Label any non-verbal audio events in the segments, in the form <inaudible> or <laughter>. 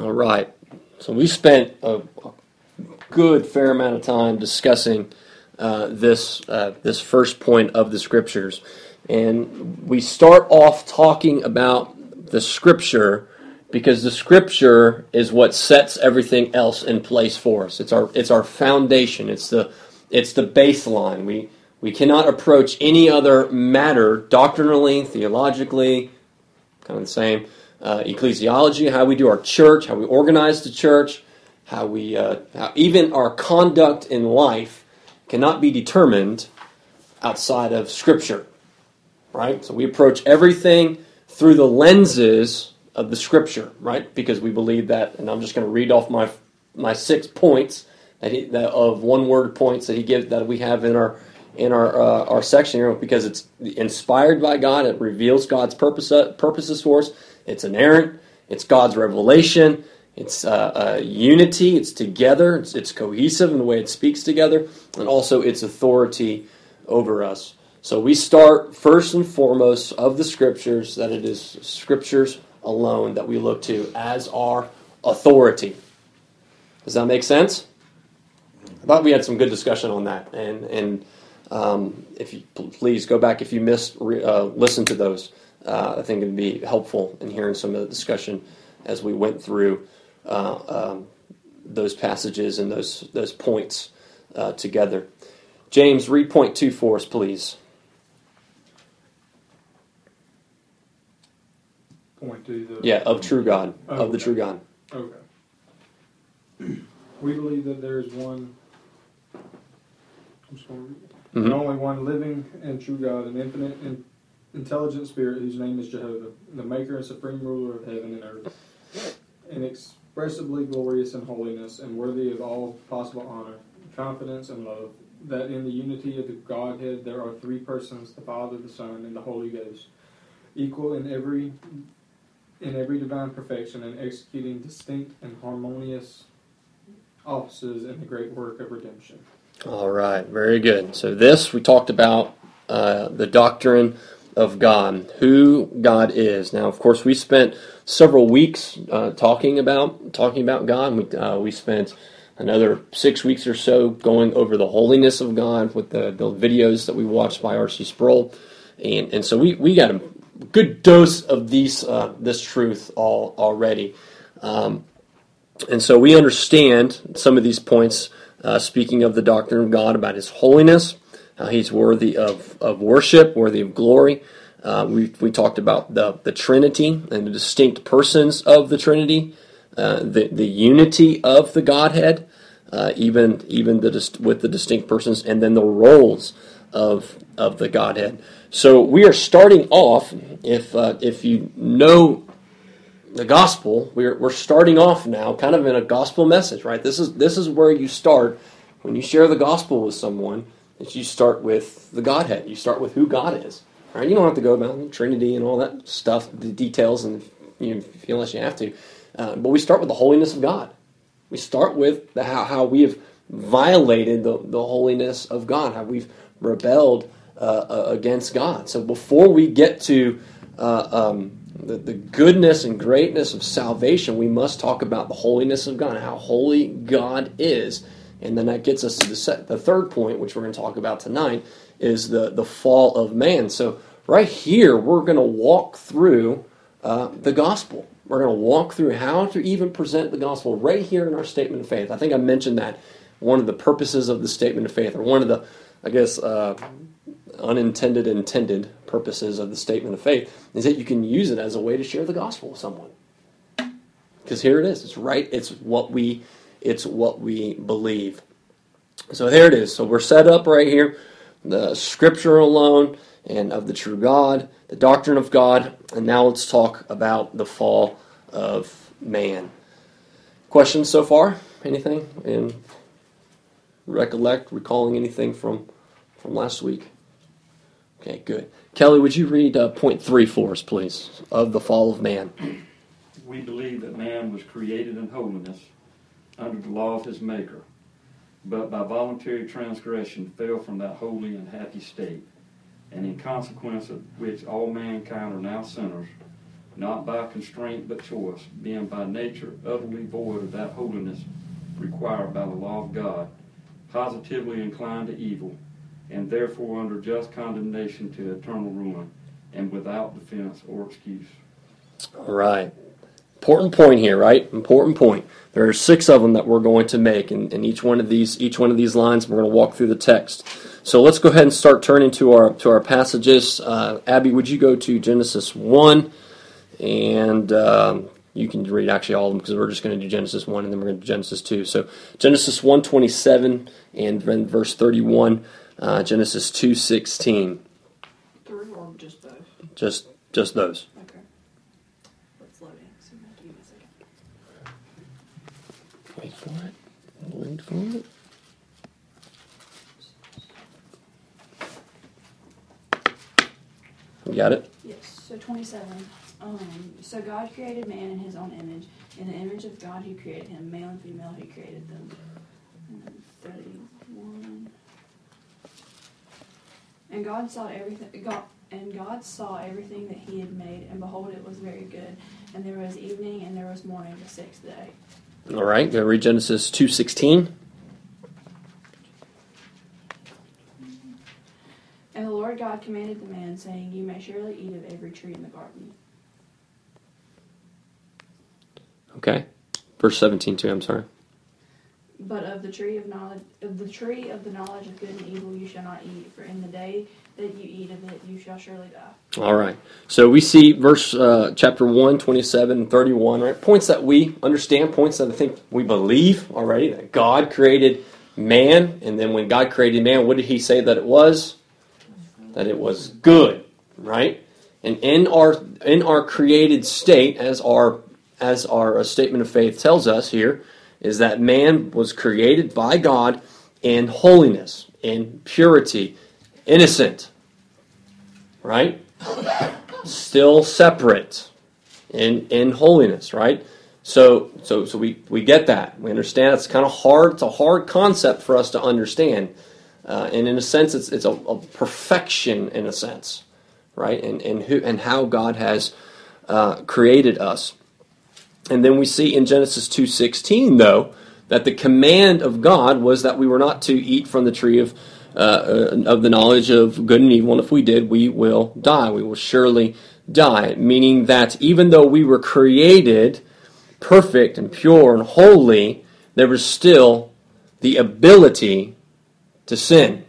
All right. So we spent a, good fair amount of time discussing uh, this uh, this first point of the scriptures, and we start off talking about the scripture because the scripture is what sets everything else in place for us. It's our it's our foundation. It's the it's the baseline. We we cannot approach any other matter doctrinally, theologically, kind of the same uh, ecclesiology, how we do our church, how we organize the church, how we, uh, how even our conduct in life cannot be determined outside of Scripture, right? So we approach everything through the lenses of the Scripture, right? Because we believe that, and I'm just going to read off my my six points that, he, that of one word points that he gives that we have in our in our uh, our section here because it's inspired by God. It reveals God's purpose purposes for us. It's inerrant. It's God's revelation. It's uh, uh, unity. It's together. It's, it's cohesive in the way it speaks together, and also its authority over us. So we start first and foremost of the scriptures that it is scriptures alone that we look to as our authority. Does that make sense? I thought we had some good discussion on that, and and um, if you please go back if you missed, uh, listen to those uh, I think it'd be helpful in hearing some of the discussion as we went through uh, um, those passages and those those points uh, together. James, read point two for us, please. Point to the yeah of true God oh, of the true God. Okay. We believe that there is one. I'm sorry. Mm-hmm. only one living and true God, an infinite and intelligent spirit whose name is Jehovah, the maker and supreme ruler of heaven and earth, inexpressibly glorious in holiness and worthy of all possible honor, confidence, and love, that in the unity of the Godhead there are three persons, the Father, the Son, and the Holy Ghost, equal in every in every divine perfection and executing distinct and harmonious offices in the great work of redemption. All right, very good. So this we talked about uh, the doctrine of God, who God is. Now, of course, we spent several weeks uh, talking about talking about God. We uh, we spent another six weeks or so going over the holiness of God with the, the videos that we watched by R.C. Sproul, and and so we, we got a good dose of these uh, this truth all already, um, and so we understand some of these points. Uh, speaking of the doctrine of God about His holiness, uh, he's worthy of, of worship, worthy of glory. Uh, we, we talked about the, the Trinity and the distinct persons of the Trinity, uh, the, the unity of the Godhead, uh, even, even the, with the distinct persons, and then the roles of, of the Godhead. So we are starting off, if, uh, if you know the gospel, we're, we're starting off now kind of in a gospel message, right? This is, this is where you start when you share the gospel with someone is you start with the Godhead. You start with who God is. Right? You don't have to go about the Trinity and all that stuff, the details, and you know, unless you have to. Uh, but we start with the holiness of God. We start with the, how, how we have violated the, the holiness of God, how we've rebelled uh, uh, against God. So before we get to uh, um, the, the goodness and greatness of salvation, we must talk about the holiness of God, how holy God is and then that gets us to the, set, the third point, which we're going to talk about tonight, is the, the fall of man. So, right here, we're going to walk through uh, the gospel. We're going to walk through how to even present the gospel right here in our statement of faith. I think I mentioned that one of the purposes of the statement of faith, or one of the, I guess, uh, unintended intended purposes of the statement of faith, is that you can use it as a way to share the gospel with someone. Because here it is. It's right. It's what we it's what we believe. So there it is. So we're set up right here. The scripture alone and of the true God, the doctrine of God, and now let's talk about the fall of man. Questions so far? Anything? And recollect, recalling anything from from last week? Okay, good. Kelly, would you read uh, point three for us, please, of the fall of man? We believe that man was created in holiness under the law of his Maker, but by voluntary transgression fell from that holy and happy state, and in consequence of which all mankind are now sinners, not by constraint but choice, being by nature utterly void of that holiness required by the law of God, positively inclined to evil, and therefore under just condemnation to eternal ruin, and without defense or excuse. All right. Important point here, right? Important point. There are six of them that we're going to make, and, and each one of these, each one of these lines, we're going to walk through the text. So let's go ahead and start turning to our to our passages. Uh, Abby, would you go to Genesis one, and um, you can read actually all of them because we're just going to do Genesis one, and then we're going to do Genesis two. So Genesis one twenty seven and then verse thirty one, uh, Genesis two sixteen. Three or just both? Just just those. Okay. It's loading, so give me a second. Wait for it. Wait for it. You got it? Yes, so 27. Um, so God created man in his own image. In the image of God, he created him. Male and female, he created them. And then 31. And God saw everything. God, and God saw everything that He had made, and behold, it was very good. And there was evening, and there was morning, the sixth day. All right. Gonna read Genesis two sixteen. And the Lord God commanded the man, saying, You may surely eat of every tree in the garden. Okay. Verse seventeen too. I'm sorry. But of the tree of knowledge, of the tree of the knowledge of good and evil, you shall not eat. For in the day that you eat of it, you shall surely die. All right. So we see verse uh, chapter 1, 27 and 31, right? Points that we understand, points that I think we believe already that God created man, and then when God created man, what did he say that it was? That it was good, right? And in our in our created state, as our as our uh, statement of faith tells us here, is that man was created by God in holiness, in purity, innocent, right? Still separate in in holiness, right? So so so we we get that. We understand it's kind of hard. It's a hard concept for us to understand, uh, and in a sense, it's it's a, a, perfection in a sense, right? And and who and how God has uh, created us. And then we see in Genesis 2:16 though that the command of God was that we were not to eat from the tree of uh, of the knowledge of good and evil, and if we did, we will die. We will surely die. Meaning that even though we were created perfect and pure and holy, there was still the ability to sin.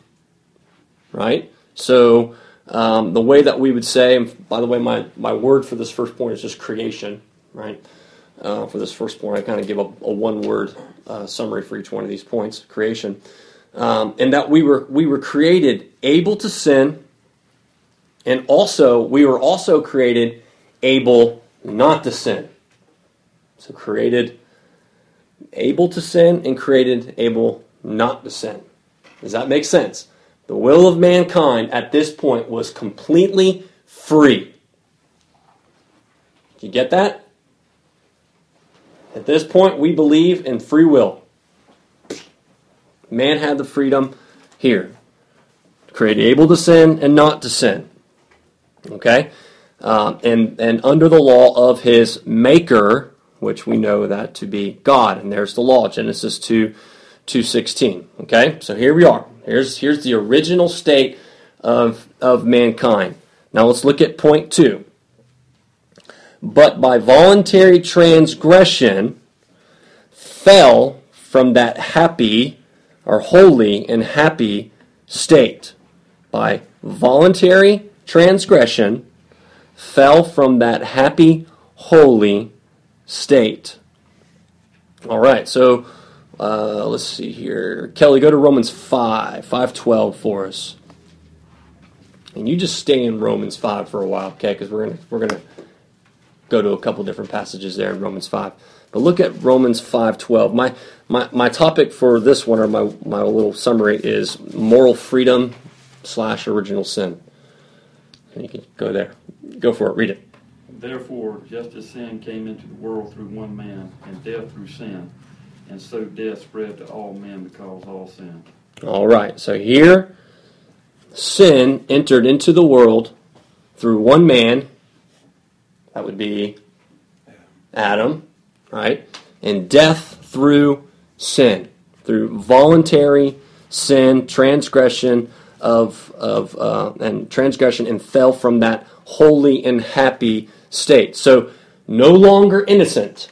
Right? So, um, the way that we would say, and by the way, my, my word for this first point is just creation, right? Uh, for this first point, I kind of give a, a one word uh, summary for each one of these points creation um, and that we were we were created able to sin, and also we were also created able not to sin. So created able to sin and created able not to sin. Does that make sense? The will of mankind at this point was completely free. You get that? At this point, we believe in free will. Man had the freedom here. Created able to sin and not to sin. Okay? Um, and, and under the law of his maker, which we know that to be God. And there's the law, Genesis 2 216. Okay? So here we are. Here's here's the original state of of mankind. Now let's look at point two. But by voluntary transgression fell from that happy or holy and happy state. By voluntary transgression fell from that happy, holy state. All right, so uh, let's see here. Kelly, go to Romans 5, 512 for us. And you just stay in Romans 5 for a while, okay? Because we're going to we're gonna go to a couple different passages there in Romans 5. But look at Romans 5.12. My, my, my topic for this one, or my, my little summary, is moral freedom slash original sin. And you can go there. Go for it. Read it. Therefore, just as sin came into the world through one man, and death through sin, and so death spread to all men because all sin. All right. So here, sin entered into the world through one man, That would be Adam, right? And death through sin, through voluntary sin, transgression of of uh, and transgression, and fell from that holy and happy state. So no longer innocent,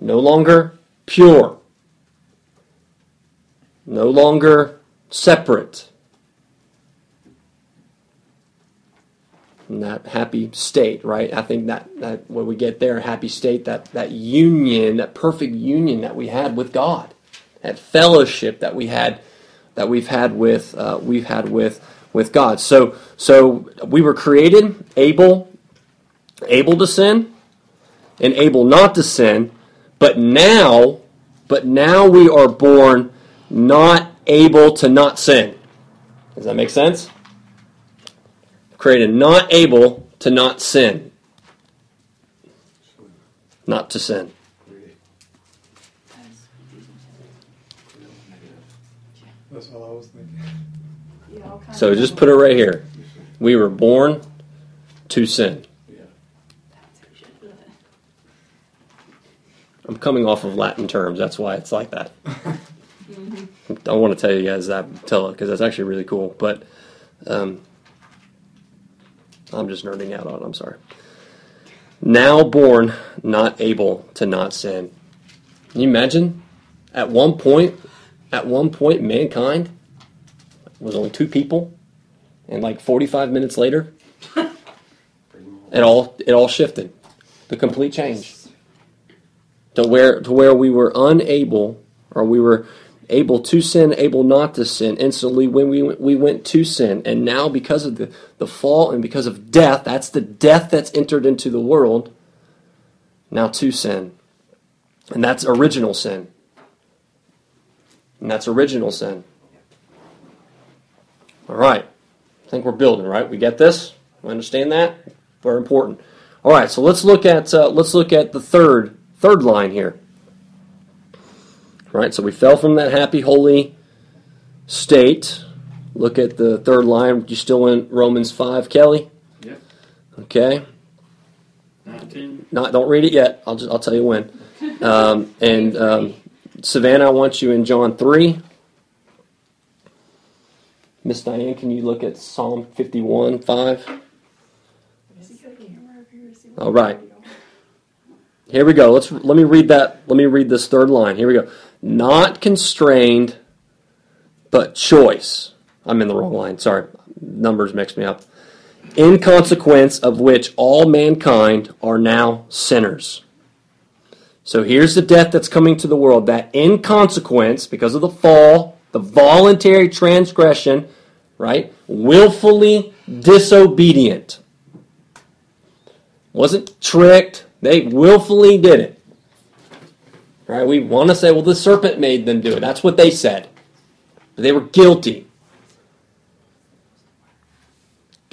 no longer pure, no longer separate. In that happy state, right? I think that, that when we get there, happy state, that, that union, that perfect union that we had with God, that fellowship that we had, that we've had with uh, we've had with with God. So so we were created able able to sin and able not to sin, but now but now we are born not able to not sin. Does that make sense? Created not able to not sin. Not to sin. That's all I was thinking. You all kind So just put it right here. We were born to sin. I'm coming off of Latin terms. That's why it's like that. <laughs> I want to tell you guys that tell it because that's actually really cool. But um, I'm just nerding out on. it. I'm sorry. Now born, not able to not sin. Can you imagine? At one point, at one point, mankind was only two people, and like 45 minutes later, it all it all shifted. The complete change to where to where we were unable or we were able to sin, able not to sin instantly when we went, we went to sin. And now because of the, the fall and because of death, that's the death that's entered into the world, now to sin. And that's original sin. And that's original sin. All right. I think we're building, right? We get this? We understand that? Very important. All right, so let's look at uh, let's look at the third third line here. Right, so we fell from that happy, holy state. Look at the third line. You still in Romans five, Kelly? Yep. Okay. 19. Not don't read it yet. I'll just I'll tell you when. Um, and um, Savannah, I want you in John three. Miss Diane, can you look at Psalm fifty one five? All right. Here we go. Let's let me read that. Let me read this third line. Here we go. Not constrained, but choice. I'm in the wrong line. Sorry, numbers mixed me up. In consequence of which all mankind are now sinners. So here's the death that's coming to the world. That in consequence, because of the fall, the voluntary transgression, right? Willfully disobedient. Wasn't tricked. They willfully did it. Right? We want to say, well, the serpent made them do it. That's what they said. But they were guilty.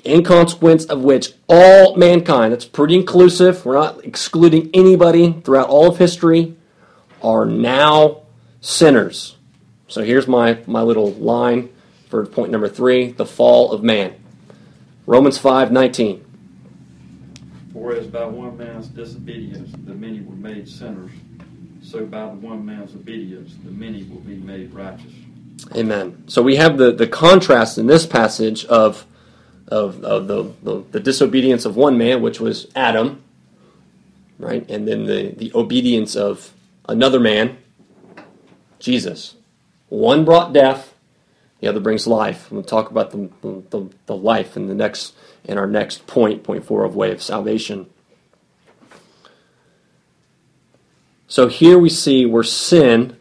In consequence of which all mankind, that's pretty inclusive, we're not excluding anybody throughout all of history, are now sinners. So here's my, my little line for point number three the fall of man. Romans five nineteen. For as by one man's disobedience the many were made sinners, so by the one man's obedience the many will be made righteous. Amen. So we have the, the contrast in this passage of, of, of the, the, the disobedience of one man, which was Adam, right? And then the, the obedience of another man, Jesus. One brought death, the other brings life. We'll talk about the, the, the life in the next in our next point, point four of way of salvation. So here we see where sin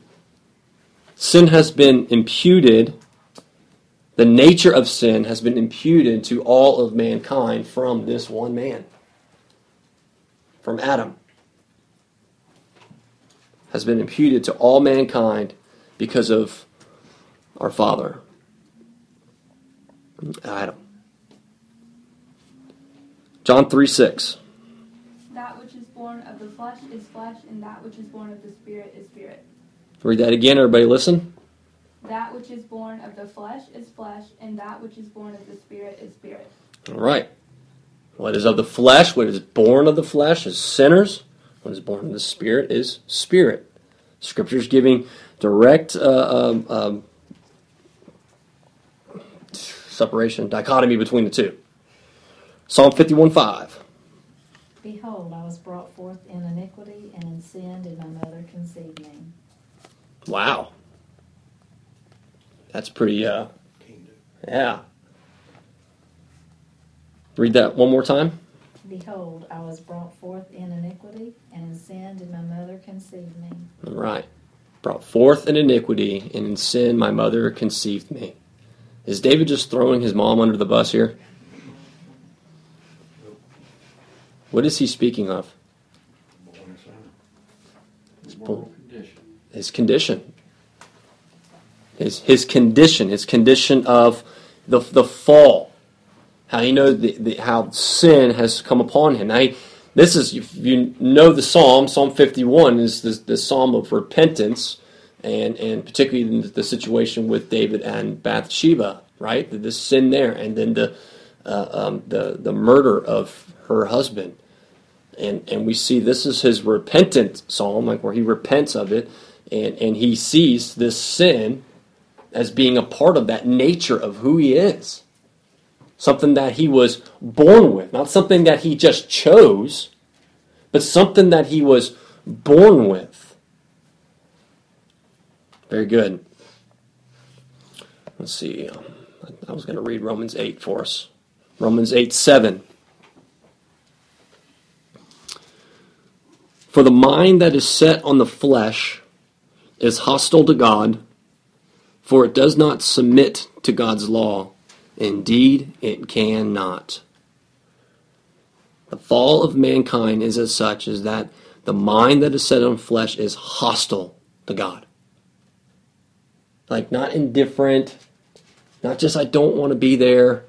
sin has been imputed, the nature of sin has been imputed to all of mankind from this one man, from Adam. Has been imputed to all mankind because of our father, Adam. John 3 6. Is born of the flesh is flesh, and that which is born of the spirit is spirit. Read that again, everybody listen. That which is born of the flesh is flesh, and that which is born of the spirit is spirit. All right. What is of the flesh, what is born of the flesh is sinners. What is born of the spirit is spirit. Scripture's giving direct uh, um, um, separation, dichotomy between the two. Psalm 51 5. Behold, I was brought forth in iniquity, and in sin did my mother conceive me. Wow. That's pretty, uh, yeah. Read that one more time. Behold, I was brought forth in iniquity, and in sin did my mother conceive me. All right. Brought forth in iniquity, and in sin my mother conceived me. Is David just throwing his mom under the bus here? What is he speaking of? Moral condition. His condition. His, his condition, his condition of the, the fall. How he knows the, the, how sin has come upon him. Now, he, this is, if you know the psalm, Psalm 51 is the, the psalm of repentance, and, and particularly the situation with David and Bathsheba, right? The, the sin there, and then the, uh, um, the, the murder of her husband. And, and we see this is his repentant psalm, like where he repents of it, and, and he sees this sin as being a part of that nature of who he is. Something that he was born with, not something that he just chose, but something that he was born with. Very good. Let's see. um, I was going to read Romans 8 for us. Romans 8 7. For the mind that is set on the flesh is hostile to God, for it does not submit to God's law. Indeed, it cannot. The fall of mankind is as such as that the mind that is set on flesh is hostile to God. Like, not indifferent, not just I don't want to be there,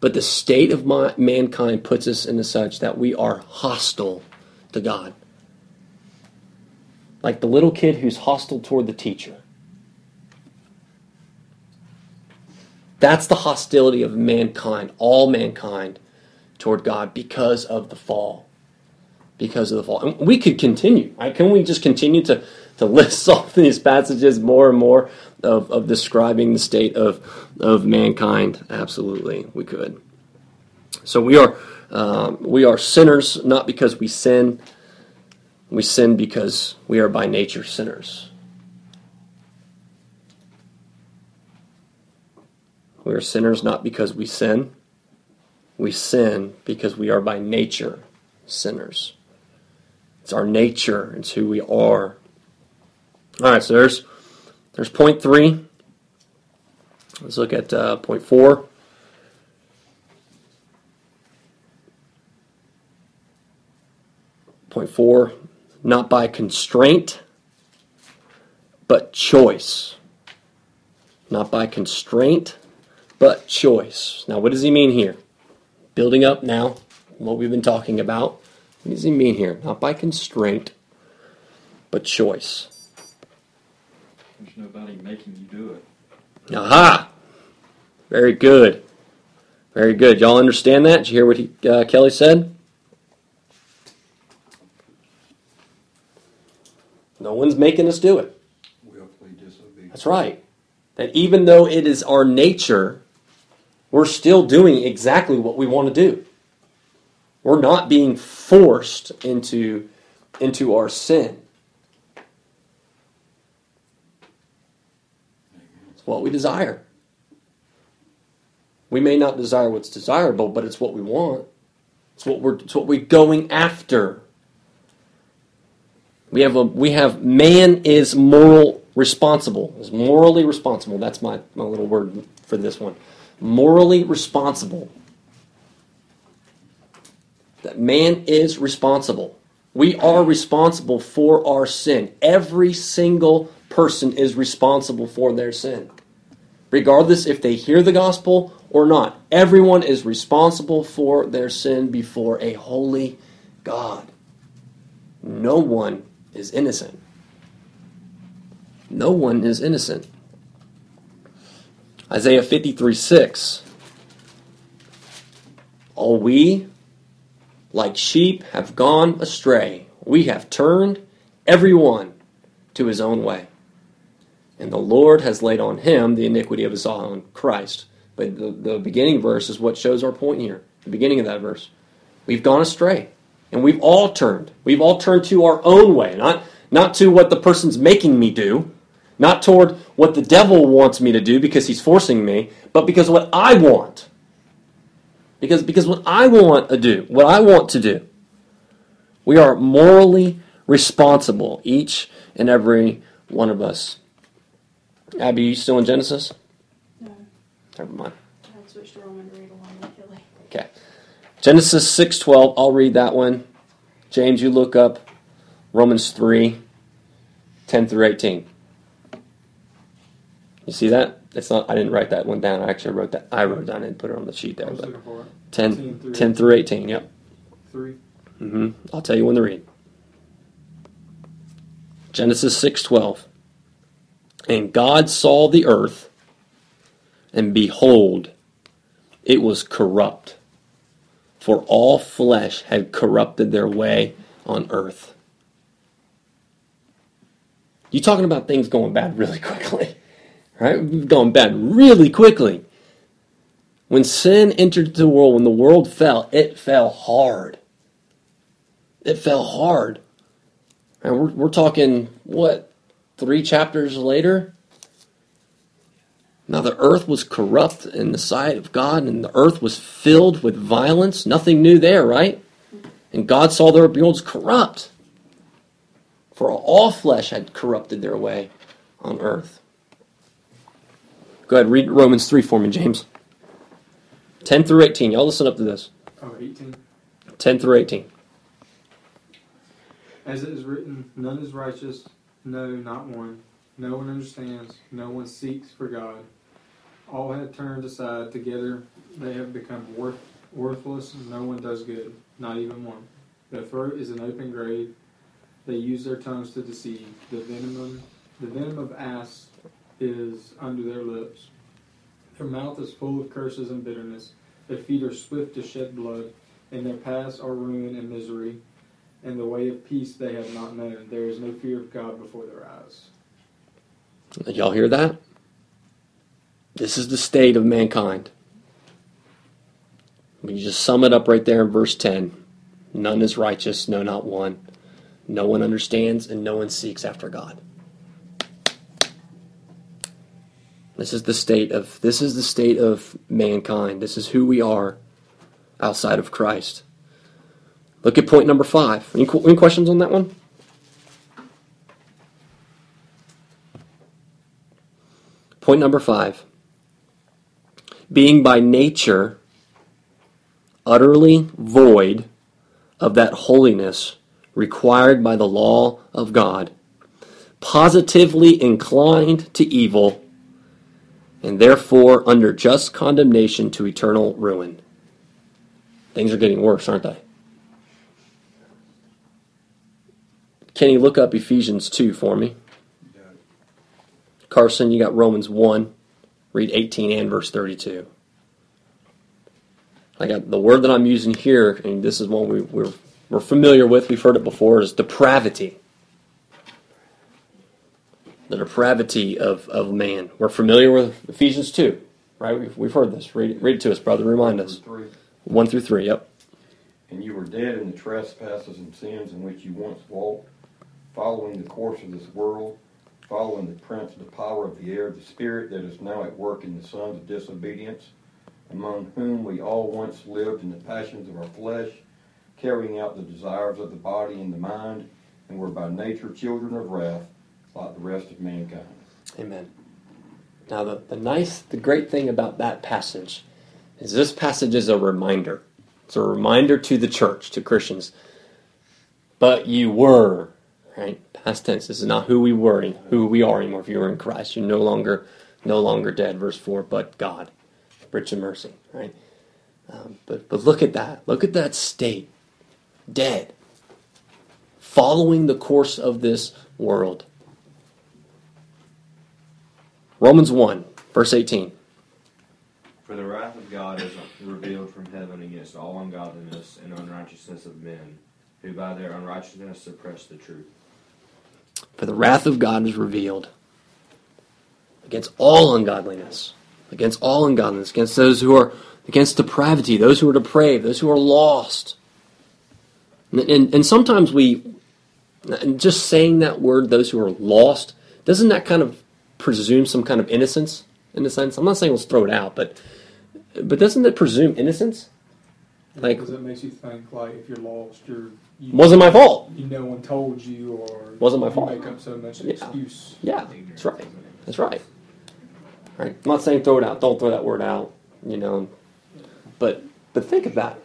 but the state of my, mankind puts us into such that we are hostile to God. Like the little kid who's hostile toward the teacher. That's the hostility of mankind, all mankind, toward God because of the fall. Because of the fall. And we could continue. Right? Can we just continue to, to list <laughs> off these passages more and more of, of describing the state of, of mankind? Absolutely, we could. So we are um, we are sinners not because we sin. We sin because we are by nature sinners. We are sinners not because we sin. We sin because we are by nature sinners. It's our nature, it's who we are. All right, so there's there's point three. Let's look at uh, point four. Point four, not by constraint, but choice. Not by constraint, but choice. Now, what does he mean here? Building up now, what we've been talking about. What does he mean here? Not by constraint, but choice. There's nobody making you do it. Aha! Very good. Very good. Y'all understand that? Did you hear what he, uh, Kelly said? No one's making us do it. willfully disobedient. That's right. That even though it is our nature, we're still doing exactly what we want to do. We're not being forced into, into our sin. It's what we desire. We may not desire what's desirable, but it's what we want. It's what we're, it's what we're going after. We have a we have man is moral responsible. Is morally responsible. That's my, my little word for this one. Morally responsible. That man is responsible. We are responsible for our sin. Every single person is responsible for their sin. Regardless if they hear the gospel or not. Everyone is responsible for their sin before a holy God. No one is innocent. No one is innocent. Isaiah 53 6. All we like sheep have gone astray. We have turned everyone to his own way. And the Lord has laid on him the iniquity of his own Christ. But the, the beginning verse is what shows our point here. The beginning of that verse. We've gone astray. And we've all turned. We've all turned to our own way, not, not to what the person's making me do, not toward what the devil wants me to do because he's forcing me, but because what I want. Because, because what I want to do, what I want to do. We are morally responsible, each and every one of us. Abby, you still in Genesis? No, Never mind. I switched to Roman to read along with Kelly. Okay. Genesis 6:12, I'll read that one. James, you look up Romans 3 10 through 18. You see that? It's not I didn't write that one down. I actually wrote that I wrote it down and put it on the sheet there, but looking for it. 10, 10 through 10 through 18, yep. Three. hmm I'll tell you when to read. Genesis 6:12. And God saw the earth, and behold, it was corrupt, for all flesh had corrupted their way on earth. You're talking about things going bad really <laughs> quickly, right? Going bad really quickly. When sin entered the world, when the world fell, it fell hard it fell hard. And we're, we're talking, what, three chapters later? Now the earth was corrupt in the sight of God, and the earth was filled with violence. Nothing new there, right? And God saw the earth was corrupt. For all flesh had corrupted their way on earth. Go ahead, read Romans 3 for me, James. 10 through 18. Y'all listen up to this. Oh, 18. 10 through 18. As it is written, none is righteous, no, not one. No one understands, no one seeks for God. All have turned aside, together they have become worth, worthless, no one does good, not even one. Their throat is an open grave, they use their tongues to deceive. The venom, the venom of asps is under their lips. Their mouth is full of curses and bitterness. Their feet are swift to shed blood, and their paths are ruin and misery and the way of peace they have not known. There is no fear of God before their eyes. did Y'all hear that? This is the state of mankind. We just sum it up right there in verse 10. None is righteous, no, not one. No one understands, and no one seeks after God. This is the state of this is the state of mankind. This is who we are outside of Christ. Look at point number five. Any, any questions on that one? Point number five. Being by nature utterly void of that holiness required by the law of God, positively inclined to evil, and therefore under just condemnation to eternal ruin. Things are getting worse, aren't they? Kenny, look up Ephesians 2 for me. Carson, you got Romans 1. Read 18 and verse 32. I got the word that I'm using here, and this is one we, we're, we're familiar with, we've heard it before, is depravity. The depravity of, of man. We're familiar with Ephesians 2, right? We've, we've heard this. Read it, read it to us, brother. Remind us. Three. 1 through 3, yep. And you were dead in the trespasses and sins in which you once walked, following the course of this world, following the prince of the power of the air, the spirit that is now at work in the sons of disobedience, among whom we all once lived in the passions of our flesh, carrying out the desires of the body and the mind, and were by nature children of wrath, like the rest of mankind. Amen. Now, the, the nice, the great thing about that passage is this passage is a reminder. It's a reminder to the church, to Christians. But you were, right? Past tense. This is not who we were, and who we are anymore. If you were in Christ, you're no longer, no longer dead. Verse four. But God, rich in mercy, right? Um, but but look at that. Look at that state. Dead. Following the course of this world. Romans 1, verse 18. For the wrath of God is revealed from heaven against all ungodliness and unrighteousness of men, who by their unrighteousness suppress the truth. For the wrath of God is revealed against all ungodliness, against all ungodliness, against those who are against depravity, those who are depraved, those who are lost. And, and, and sometimes we, just saying that word, those who are lost, doesn't that kind of presume some kind of innocence in a sense? I'm not saying let's throw it out, but but doesn't it presume innocence? Like- because it makes you think like if you're lost, you're you, Wasn't my fault. You no one told you, or Wasn't my you fault. Make up so much Yeah. excuse. Yeah, that's right. That's right. Right. I'm not saying throw it out. Don't throw that word out. You know, but but think of that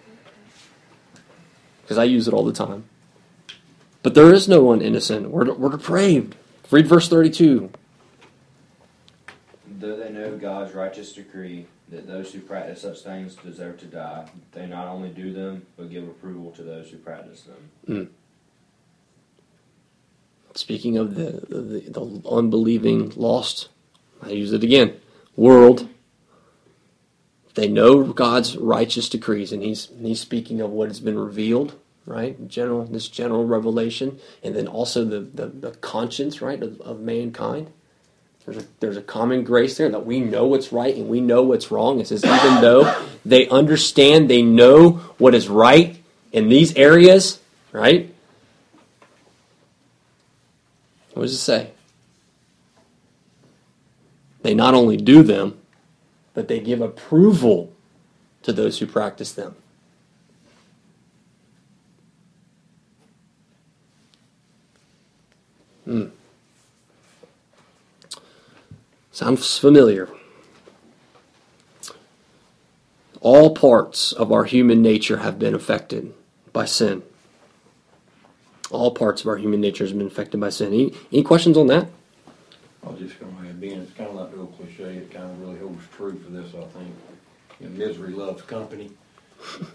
because I use it all the time. But there is no one innocent. We're we're depraved. Read verse 32. Though they know God's righteous decree that those who practice such things deserve to die, they not only do them, but give approval to those who practice them. Mm. Speaking of the, the, the unbelieving, lost, I use it again, world, they know God's righteous decrees, and he's, he's speaking of what has been revealed, right? General, this general revelation, and then also the, the, the conscience, right, of, of mankind. There's a, there's a common grace there that we know what's right and we know what's wrong. It says, even though they understand, they know what is right in these areas, right? What does it say? They not only do them, but they give approval to those who practice them. Hmm. Sounds familiar. All parts of our human nature have been affected by sin. All parts of our human nature has been affected by sin. Any, any questions on that? I was just gonna add, being it's kind of like the old cliche, it kind of really holds true for this, I think. You know, misery loves company.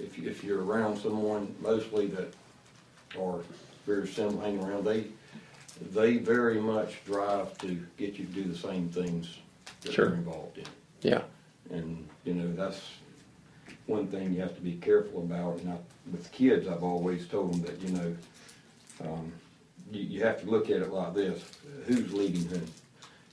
If you, if you're around someone mostly that are very similar, hanging around, they, they very much drive to get you to do the same things that Sure. they're involved in. Yeah. And, you know, that's one thing you have to be careful about. And I, with kids, I've always told them that, you know, um, you, you have to look at it like this, who's leading whom?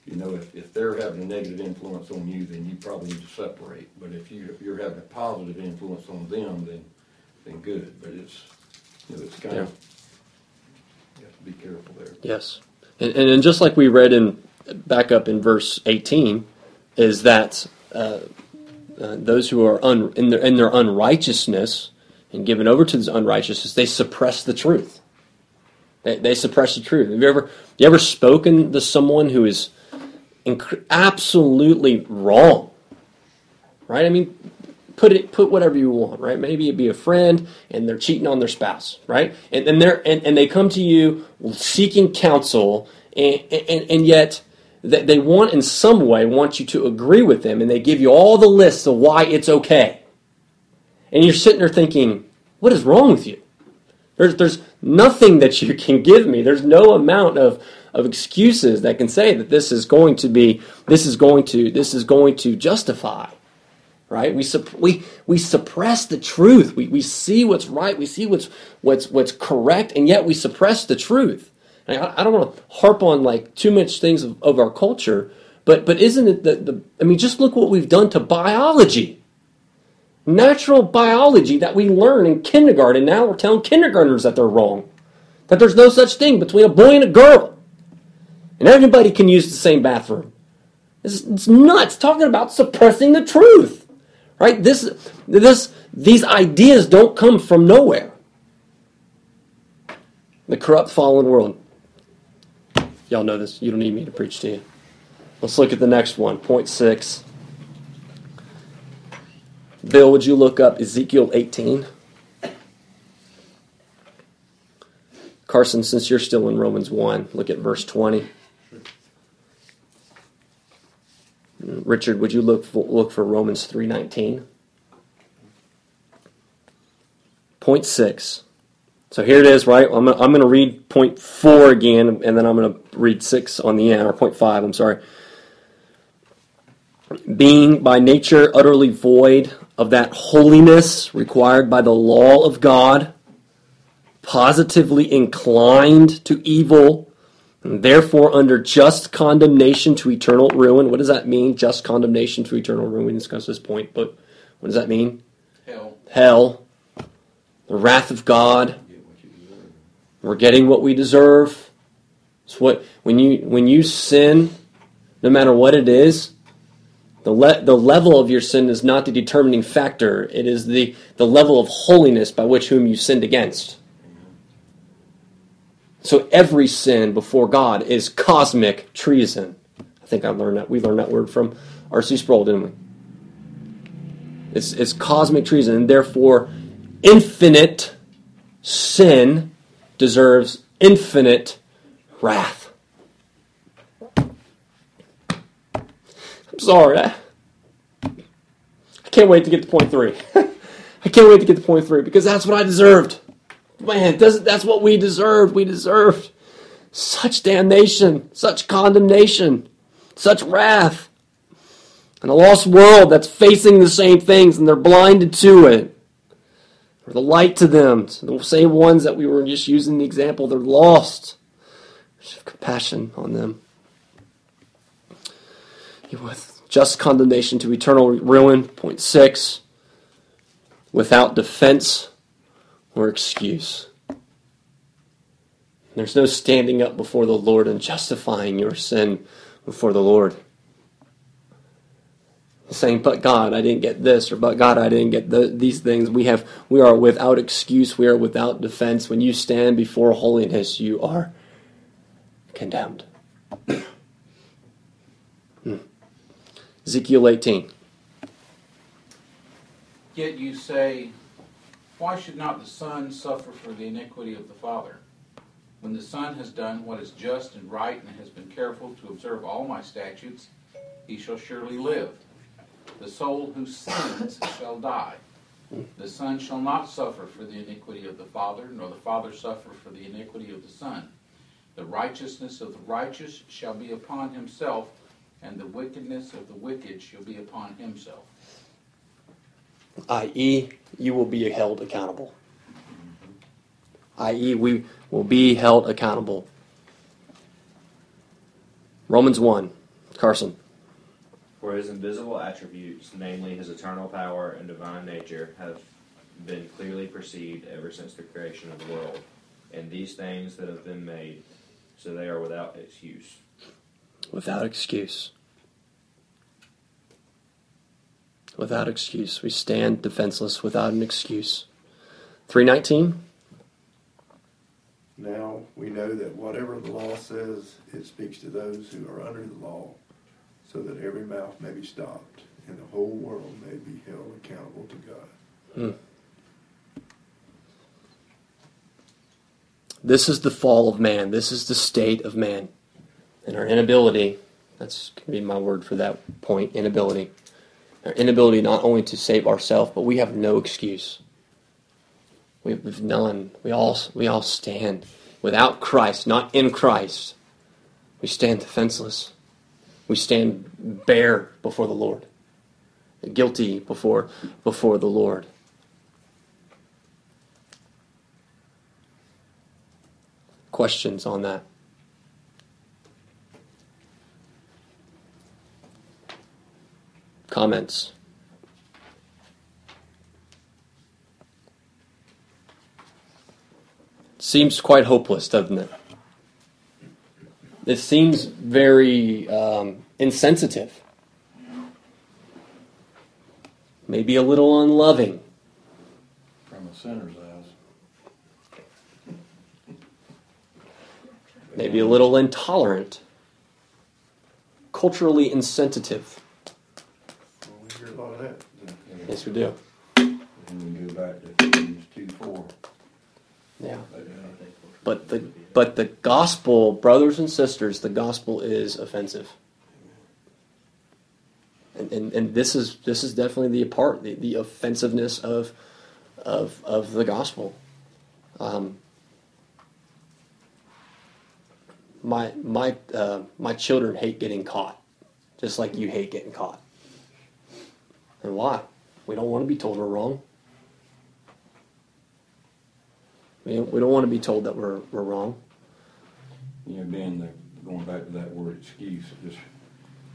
You know, if, if they're having a negative influence on you, then you probably need to separate. But if you, if you're having a positive influence on them, then, then good. But it's, you know, it's kind of, you have to be careful there. Yes. And, and, and just like we read in back up in verse 18, is that uh, uh, those who are un, in, their, in their unrighteousness and given over to this unrighteousness, they suppress the truth. They, they suppress the truth. Have you ever you ever spoken to someone who is inc- absolutely wrong? Right? I mean, put it put whatever you want, right? Maybe it be a friend and they're cheating on their spouse, right? And and they're and, and they come to you seeking counsel and and, and yet they, they want in some way want you to agree with them and they give you all the lists of why it's okay. And you're sitting there thinking, what is wrong with you? There's there's nothing that you <laughs> can give me. There's no amount of of excuses that can say that this is going to be this is going to this is going to justify right? We, we, we suppress the truth. We, we see what's right. We see what's, what's, what's correct, and yet we suppress the truth. I, I don't want to harp on like too much things of, of our culture, but, but isn't it the, the, I mean, just look what we've done to biology. Natural biology that we learn in kindergarten. Now we're telling kindergartners that they're wrong. That there's no such thing between a boy and a girl. And everybody can use the same bathroom. It's, it's nuts talking about suppressing the truth right? This this these ideas don't come from nowhere. The corrupt fallen world. Y'all know this. You don't need me to preach to you. Let's look at the next one. Point six. Bill would you look up ezekiel 18 carson since you're still in romans 1 look at verse 20 Richard, would you look for, look for Romans three nineteen? Point six. So here it is, right? I'm I'm going to read point four again, and then I'm going to read six on the end, or point five. I'm sorry. being by nature utterly void of that holiness required by the law of God, positively inclined to evil, therefore under just condemnation to eternal ruin. What does that mean? Just condemnation to eternal ruin. We discussed this point, but what does that mean? Hell. Hell, the wrath of God. Get what you deserve. We're getting what we deserve. It's what when you when you sin, no matter what it is, the le- the level of your sin is not the determining factor. It is the the level of holiness by which whom you sinned against. So every sin before God is cosmic treason. I think I learned that we learned that word from R.C. Sproul, didn't we? It's it's cosmic treason, and therefore infinite sin deserves infinite wrath. I'm sorry. I, I can't wait to get to point three. <laughs> I can't wait to get to point three because that's what I deserved. Man, doesn't that's what we deserved. We deserved such damnation, such condemnation, such wrath. And a lost world that's facing the same things and they're blinded to it. Or the light to them. to The same ones that we were just using the example, they're lost. Just have compassion on them. With just condemnation to eternal ruin, point six, without defense or excuse. There's no standing up before the Lord and justifying your sin before the Lord. Saying, but God, I didn't get this, or but God, I didn't get the, these things. We have, we are without excuse. We are without defense. When you stand before holiness, you are condemned. Hmm. Ezekiel 18. Yet you say, Why should not the Son suffer for the iniquity of the Father? When the Son has done what is just and right and has been careful to observe all my statutes, he shall surely live. The soul who sins shall die. The Son shall not suffer for the iniquity of the Father, nor the Father suffer for the iniquity of the Son. The righteousness of the righteous shall be upon himself, and the wickedness of the wicked shall be upon himself. i.e., you will be held accountable. i.e., we will be held accountable. Romans 1. Carson. For his invisible attributes, namely his eternal power and divine nature, have been clearly perceived ever since the creation of the world, and these things that have been made, so they are without excuse. Without excuse. Without excuse. We stand defenseless without an excuse. 319. Now we know that whatever the law says, it speaks to those who are under the law, so that every mouth may be stopped, and the whole world may be held accountable to God. Hmm. This is the fall of man. This is the state of man. And our inability, that's going to be my word for that point, inability. Our inability not only to save ourselves, but we have no excuse. We, we've none. We all, we all stand without Christ, not in Christ. We stand defenseless. We stand bare before the Lord, guilty before, before the Lord. Questions on that? Comments? Seems quite hopeless, doesn't it? It seems very um, insensitive. Maybe a little unloving. From a sinner's eyes. Maybe a little intolerant. Culturally insensitive. Well, we hear a lot of that. Yes, we do. And we go back to Ephesians two four. Yeah. But the but the gospel, brothers and sisters, the gospel is offensive. And, and, and this is this is definitely the part the, the offensiveness of of of the gospel. Um, my my uh, my children hate getting caught, just like you hate getting caught. And why? We don't want to be told we're wrong. We don't, we don't want to be told that we're, we're wrong. You know, being the, going back to that word excuse, it just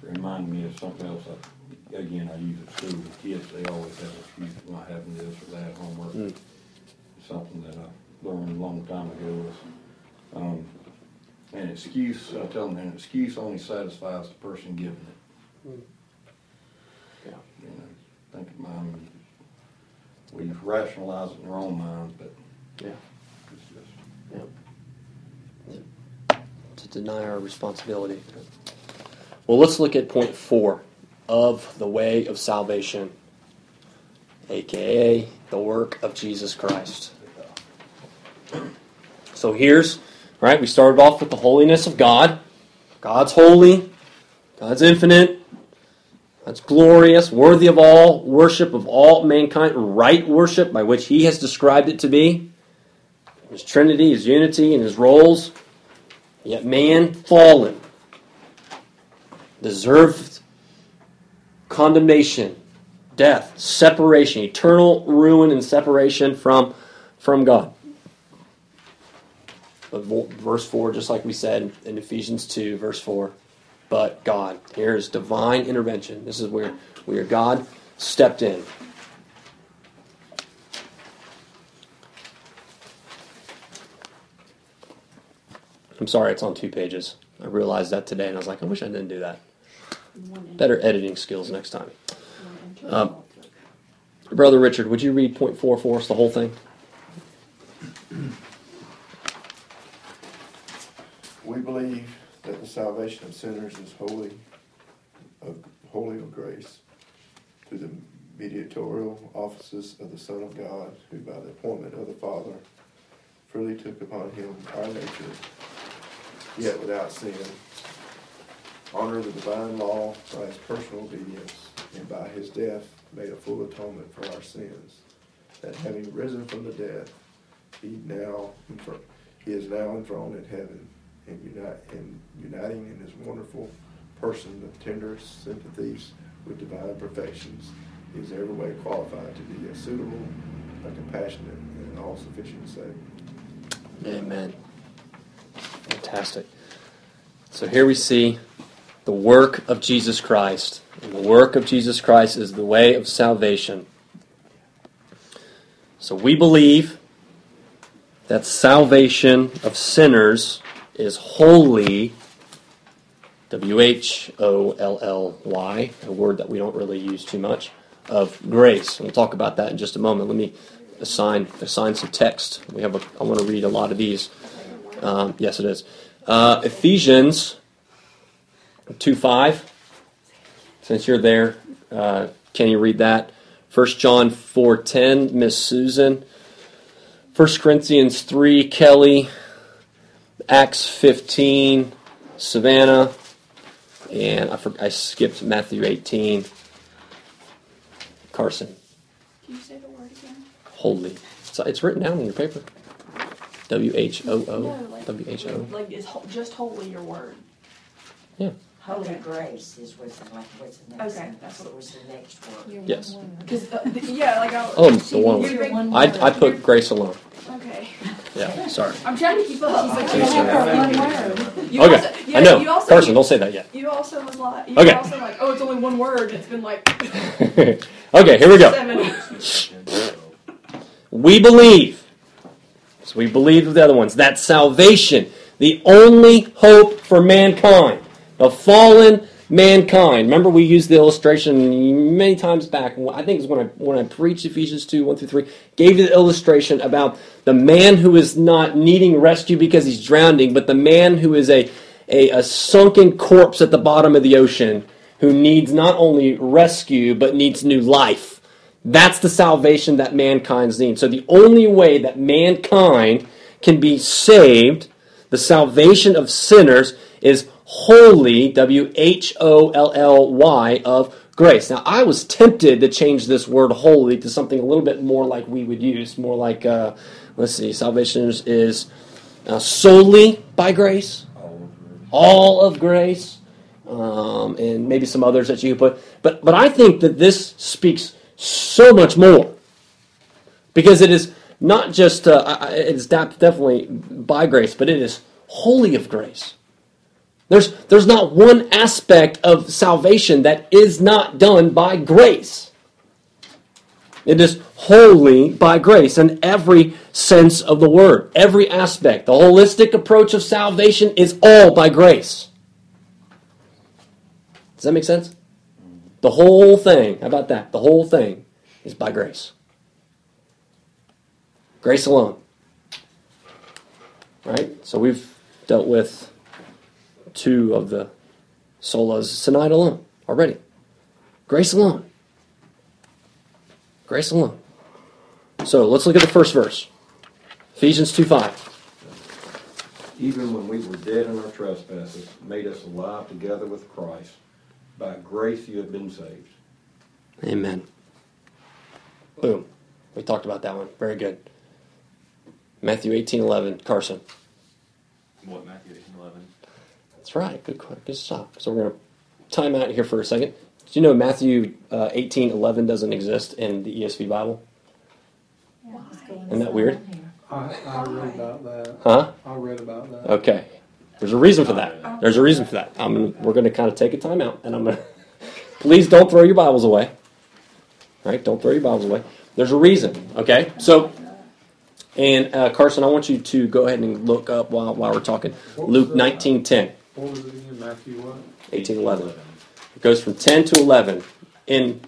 reminded me of something else. I, again, I use at school. with kids, they always have excuses for not having this or that homework. Mm. Something that I learned a long time ago was, um, an excuse, I tell them, an excuse only satisfies the person giving it. Mm. Yeah. You know, think of mine, we rationalize it in our own minds, but Yeah. it's just. To deny our responsibility. Well, let's look at point four of the way of salvation, aka the work of Jesus Christ. So here's, right, we started off with the holiness of God. God's holy, God's infinite, God's glorious, worthy of all worship of all mankind, right worship by which He has described it to be. His Trinity, His unity, and His roles. Yet man, fallen, deserved condemnation, death, separation, eternal ruin and separation from, from God. But verse 4, just like we said in Ephesians 2, verse 4, but God. Here's divine intervention. This is where, where God stepped in. I'm sorry, it's on two pages. I realized that today, and I was like, I wish I didn't do that. Better editing skills next time. Um, Brother Richard, would you read point four for us, the whole thing? We believe that the salvation of sinners is wholly of wholly of grace through the mediatorial offices of the Son of God, who by the appointment of the Father freely took upon him our nature, yet without sin, honor the divine law by his personal obedience, and by his death made a full atonement for our sins, that having risen from the dead, he now he is now enthroned in heaven, and and uniting in his wonderful person the tenderest sympathies with divine perfections, he is every way qualified to be a suitable, a compassionate, and all-sufficient Savior. Amen. Fantastic. So here we see the work of Jesus Christ. And the work of Jesus Christ is the way of salvation. So we believe that salvation of sinners is wholly, W H O L L Y, a word that we don't really use too much, of grace. We'll talk about that in just a moment. Let me assign assign some text. We have a, I want to read a lot of these. Um, yes, it is. Uh, Ephesians 2 5. Since you're there, uh, can you read that? 1 John 4 10, Miss Susan. 1 Corinthians 3, Kelly. Acts 15, Savannah. And I, for, I skipped Matthew 18, Carson. Can you say the word again? Holy. It's, it's written down in your paper. W H O O. W H O. Like, is ho- just holy your word? Holy Okay. grace is what's the, like, what's the next Okay, sentence? that's what it was the next word. Yes. Because, uh, th- yeah, <laughs> like, I, Oh, the one you word. One I. I put grace alone. Okay. Yeah, sorry. I'm trying to keep up. Okay, You sorry. have one word. You Okay, also- yeah, I know. You also, Carson, don't say that yet. you also was like, you Okay. were also like, oh, it's only one word. It's been like <laughs> okay, here we go. seven. We believe, so we believe with the other ones, that salvation, the only hope for mankind, the fallen mankind. Remember, we used the illustration many times back. I think it was when I when I preached Ephesians two one through three. Gave you the illustration about the man who is not needing rescue because he's drowning, but the man who is a a, a sunken corpse at the bottom of the ocean who needs not only rescue but needs new life. That's the salvation that mankind's needs. So the only way that mankind can be saved, the salvation of sinners, is wholly, W H O L L Y, of grace. Now, I was tempted to change this word holy to something a little bit more like we would use, more like, uh, let's see, salvation is, is uh, solely by grace, all of grace. um, and maybe some others that you put. But but I think that this speaks so much more because it is not just uh, it is definitely by grace, but it is wholly of grace. There's there's not one aspect of salvation that is not done by grace. It is wholly by grace in every sense of the word, every aspect. The holistic approach of salvation is all by grace. Does that make sense? The whole thing, how about that? The whole thing is by grace. Grace alone. Right? So we've dealt with two of the solas tonight alone already. Grace alone. Grace alone. So let's look at the first verse. Ephesians 2 5. Even when we were dead in our trespasses, made us alive together with Christ. By grace you have been saved. Amen. Boom. We talked about that one. Very good. Matthew eighteen eleven. Carson. What, Matthew 18 11? That's right. Good, good stop. So we're going to time out here for a second. Do you know Matthew uh, 18 11 doesn't exist in the ESV Bible? Isn't that weird? I, I read about that. Huh? I read about that. Okay. There's a reason for that. There's a reason for that. I'm, we're going to kind of take a time out, and I'm going <laughs> to. Please don't throw your Bibles away. Right? Don't throw your Bibles away. There's a reason. Okay? So, and uh, Carson, I want you to go ahead and look up while, while we're talking. Luke 19:10. What was it again? Matthew what? 1811. It goes from 10 to 11. In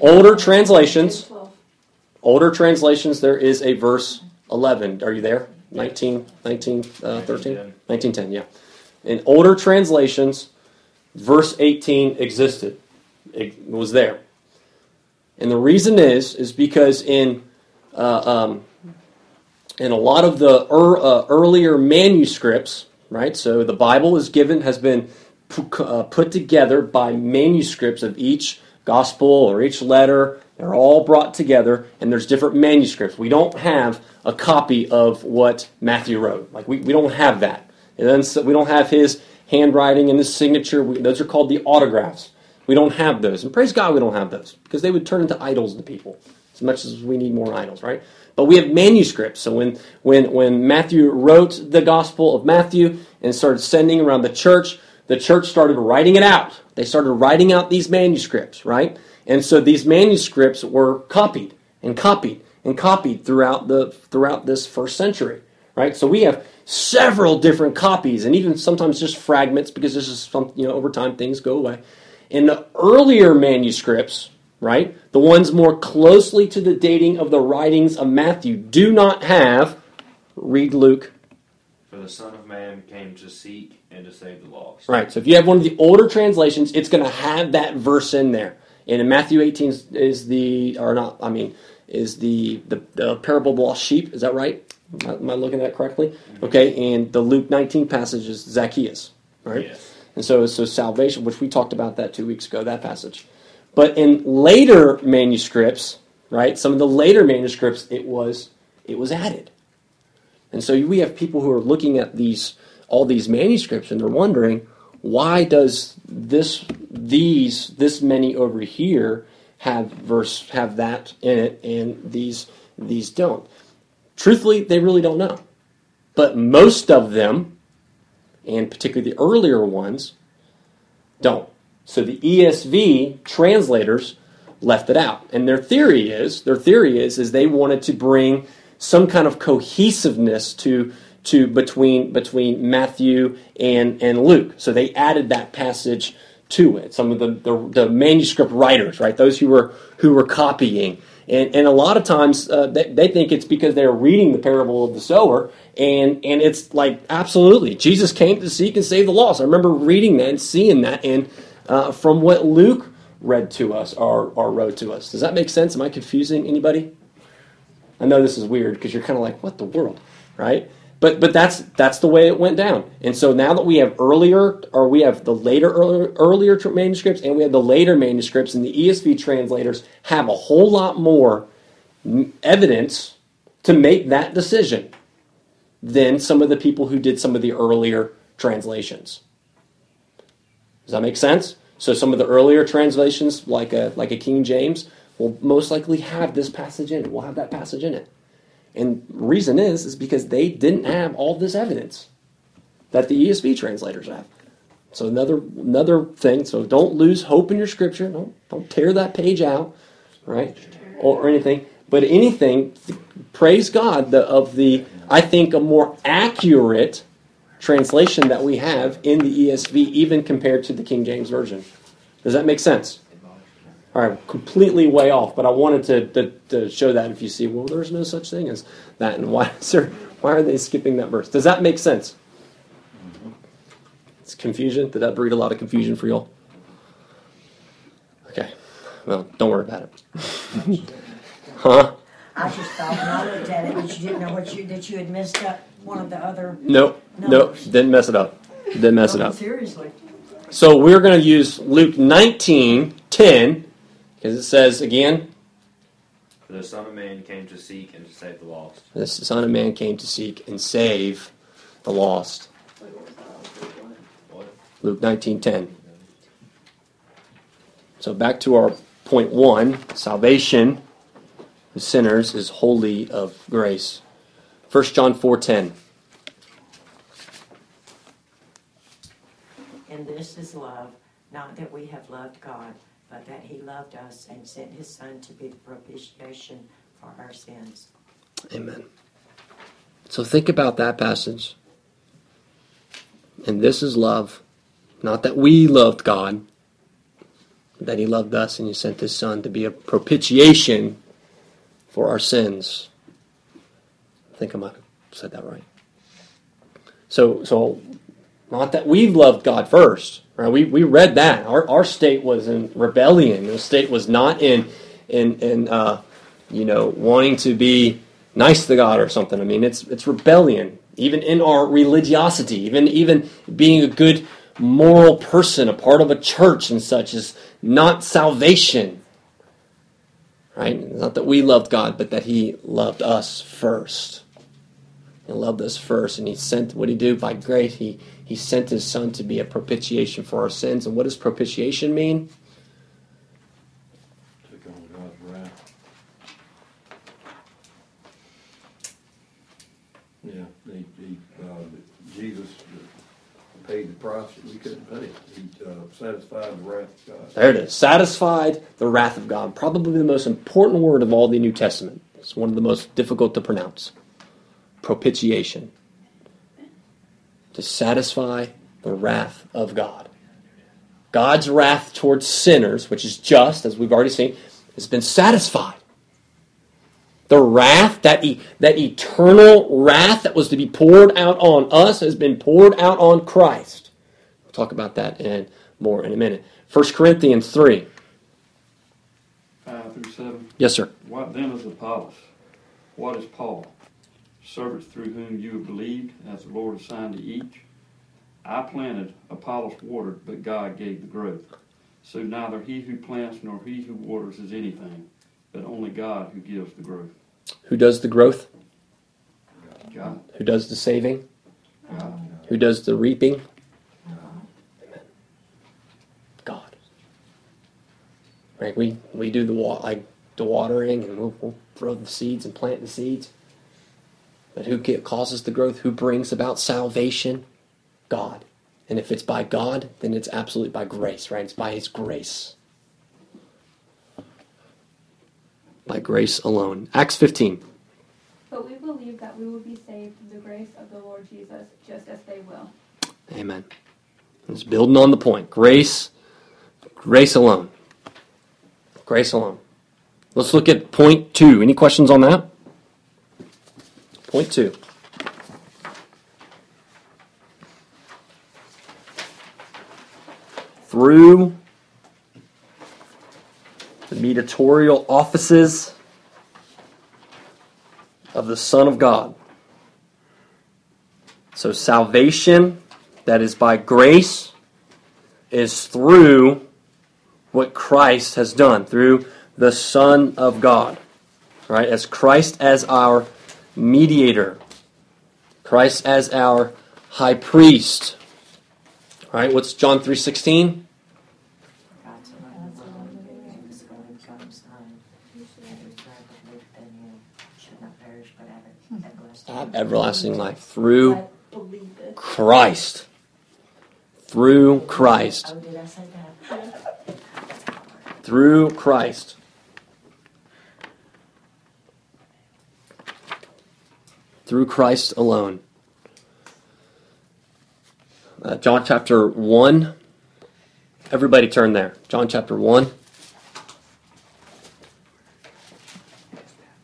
older translations, older translations, there is a verse 11. Are you there? 19, 19, uh, 13? 1910, yeah. In older translations, verse 18 existed. It was there. And the reason is, is because in, uh, um, in a lot of the er, uh, earlier manuscripts, right? So the Bible is given, has been uh, put together by manuscripts of each gospel or each letter. They're all brought together, and there's different manuscripts. We don't have a copy of what Matthew wrote. Like we, we don't have that. And then we don't have his handwriting and his signature. We, those are called the autographs. We don't have those, and praise God we don't have those because they would turn into idols to people. As much as we need more idols, right? But we have manuscripts. So when when when Matthew wrote the Gospel of Matthew and started sending around the church, the church started writing it out. They started writing out these manuscripts, right? And so these manuscripts were copied and copied and copied throughout the throughout this first century, right? So we have several different copies and even sometimes just fragments because this is some you know over time things go away. In the earlier manuscripts, right, the ones more closely to the dating of the writings of Matthew do not have read Luke For the Son of Man came to seek and to save the lost. Right. So if you have one of the older translations, it's going to have that verse in there. And in Matthew 18 is the, or not, I mean, is the, the, the parable of the lost sheep. Is that right? Am I looking at that correctly? Mm-hmm. Okay. And the Luke 19 passage is Zacchaeus. Right. Yes. And so, so salvation, which we talked about that two weeks ago, that passage. But in later manuscripts, right, some of the later manuscripts, it was it was added. And so we have people who are looking at these all these manuscripts and they're wondering why does this these this many over here have verse have that in it and these these don't. Truthfully, they really don't know. But most of them, and particularly the earlier ones, don't. So the ESV translators left it out. And their theory is, their theory is, is they wanted to bring some kind of cohesiveness to to between between Matthew and and Luke. So they added that passage to it. Some of the, the, the manuscript writers, right, those who were who were copying, and and a lot of times uh, they, they think it's because they're reading the parable of the sower, and and it's like absolutely Jesus came to seek and save the lost. I remember reading that and seeing that, and uh, from what Luke read to us or, or wrote to us. Does that make sense? Am I confusing anybody? I know this is weird because you're kind of like, what the world, right? But but that's that's the way it went down. And so now that we have earlier or we have the later earlier, earlier manuscripts and we have the later manuscripts and the ESV translators have a whole lot more evidence to make that decision than some of the people who did some of the earlier translations. Does that make sense? So some of the earlier translations, like a like a King James, will most likely have this passage in it. Will have that passage in it. And reason is is because they didn't have all this evidence that the ESV translators have. So another another thing. So don't lose hope in your scripture. Don't don't tear that page out, right? Or, or anything. But anything, praise God the, of the I think a more accurate translation that we have in the ESV, even compared to the King James version. Does that make sense? All right, completely way off, but I wanted to, to, to show that if you see, well, there's no such thing as that, and why is there, why are they skipping that verse? Does that make sense? It's confusion. Did that breed a lot of confusion for y'all? Okay, well, don't worry about it. <laughs> huh? I just thought when I looked at it that you didn't know what you, that you had messed up one of the other. Nope, nope, numbers. didn't mess it up. Didn't mess it No, up. Seriously. So we're going to use Luke 19, 10, because it says again, For the Son of Man came to seek and to save the lost. the Son of Man came to seek and save the lost. Luke 19, 10. So back to our point one salvation of sinners is wholly of grace. 1 John 4, 10. And this is love, not that we have loved God, but that He loved us and sent His Son to be the propitiation for our sins. Amen. So think about that passage. And this is love. Not that we loved God, that He loved us and He sent His Son to be a propitiation for our sins. I think I might have said that right. So, so not that we've loved God first. Right? We, we read that. Our, our state was in rebellion. The state was not in, in, in uh, you know, wanting to be nice to God or something. I mean, it's, it's rebellion. Even in our religiosity, even, even being a good moral person, a part of a church and such, is not salvation. Right? Not that we loved God, but that He loved us first. He loved us first, and He sent what did He do by grace. He He sent His Son to be a propitiation for our sins. And what does propitiation mean? Yeah, uh, Jesus paid the price that we couldn't pay. Uh, satisfied the wrath of God. There it is. Satisfied the wrath of God. Probably the most important word of all the New Testament. It's one of the most difficult to pronounce. Propitiation. To satisfy the wrath of God. God's wrath towards sinners, which is just, as we've already seen, has been satisfied. The wrath, that, e- that eternal wrath that was to be poured out on us, has been poured out on Christ. We'll talk about that in, more in a minute. 1 Corinthians 3. 5 through 7. Yes, sir. What then is Apollos? What is Paul? Servants through whom you have believed, as the Lord assigned to each. I planted, Apollos watered, but God gave the growth. So neither he who plants nor he who waters is anything, but only God who gives the growth. Who does the growth? God. Who does the saving? God. Who does the reaping? Amen. God. Right? We we do the wa- like the watering, and we'll, we'll throw the seeds and plant the seeds. But who ca- causes the growth? Who brings about salvation? God. And if it's by God, then it's absolutely by grace, right? It's by His grace. By grace alone. Acts 15. But we believe that we will be saved through the grace of the Lord Jesus, just as they will. Amen. It's building on the point. Grace, grace alone. Grace alone. Let's look at point two. Any questions on that? Point two. Through the mediatorial offices of the Son of God. So salvation that is by grace is through what Christ has done, through the Son of God. Right? As Christ as our mediator, Christ as our high priest, right, what's John 3:16? God's alone, alone, His only begotten Son, that whosoever believeth in him should not perish but have everlasting life through. Christ. Through Christ. Oh, did I say that? Through Christ. Through Christ alone. Uh, John chapter 1. Everybody turn there. John chapter 1.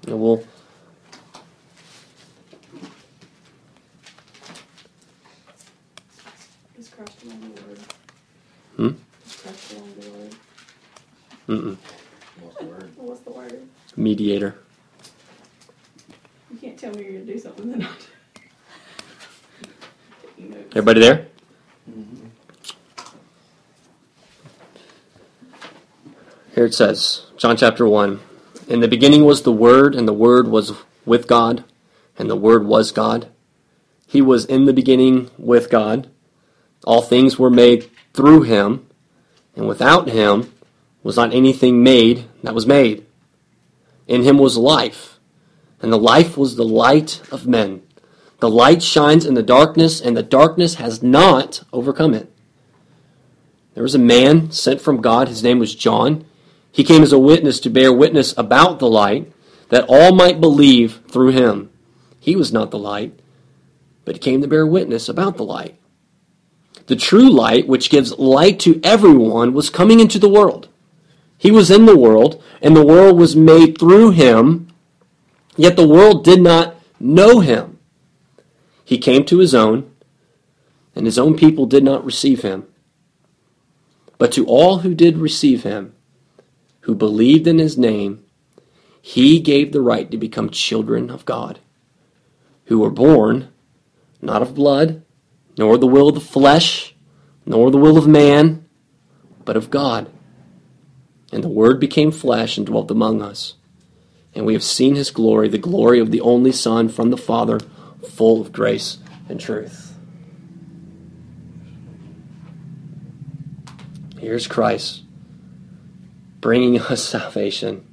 And we'll Is Christ alone the Lord? Hmm? Is Christ alone the Lord? Mm-mm, What's the word? What's the word? mediator. You can't tell me you're gonna do something then not. Taking notes. Everybody there? Mm-hmm. Here it says, John chapter 1. In the beginning was the Word, and the Word was with God, and the Word was God. He was in the beginning with God. All things were made through him, and without him was not anything made that was made. In him was life, and the life was the light of men. The light shines in the darkness, and the darkness has not overcome it. There was a man sent from God. His name was John. He came as a witness to bear witness about the light, that all might believe through him. He was not the light, but he came to bear witness about the light. The true light, which gives light to everyone, was coming into the world. He was in the world, and the world was made through him, yet the world did not know him. He came to his own, and his own people did not receive him. But to all who did receive him, who believed in his name, he gave the right to become children of God, who were born not of blood, nor the will of the flesh, nor the will of man, but of God. And the Word became flesh and dwelt among us. And we have seen his glory, the glory of the only Son from the Father, full of grace and truth. Here's Christ bringing <laughs> us salvation.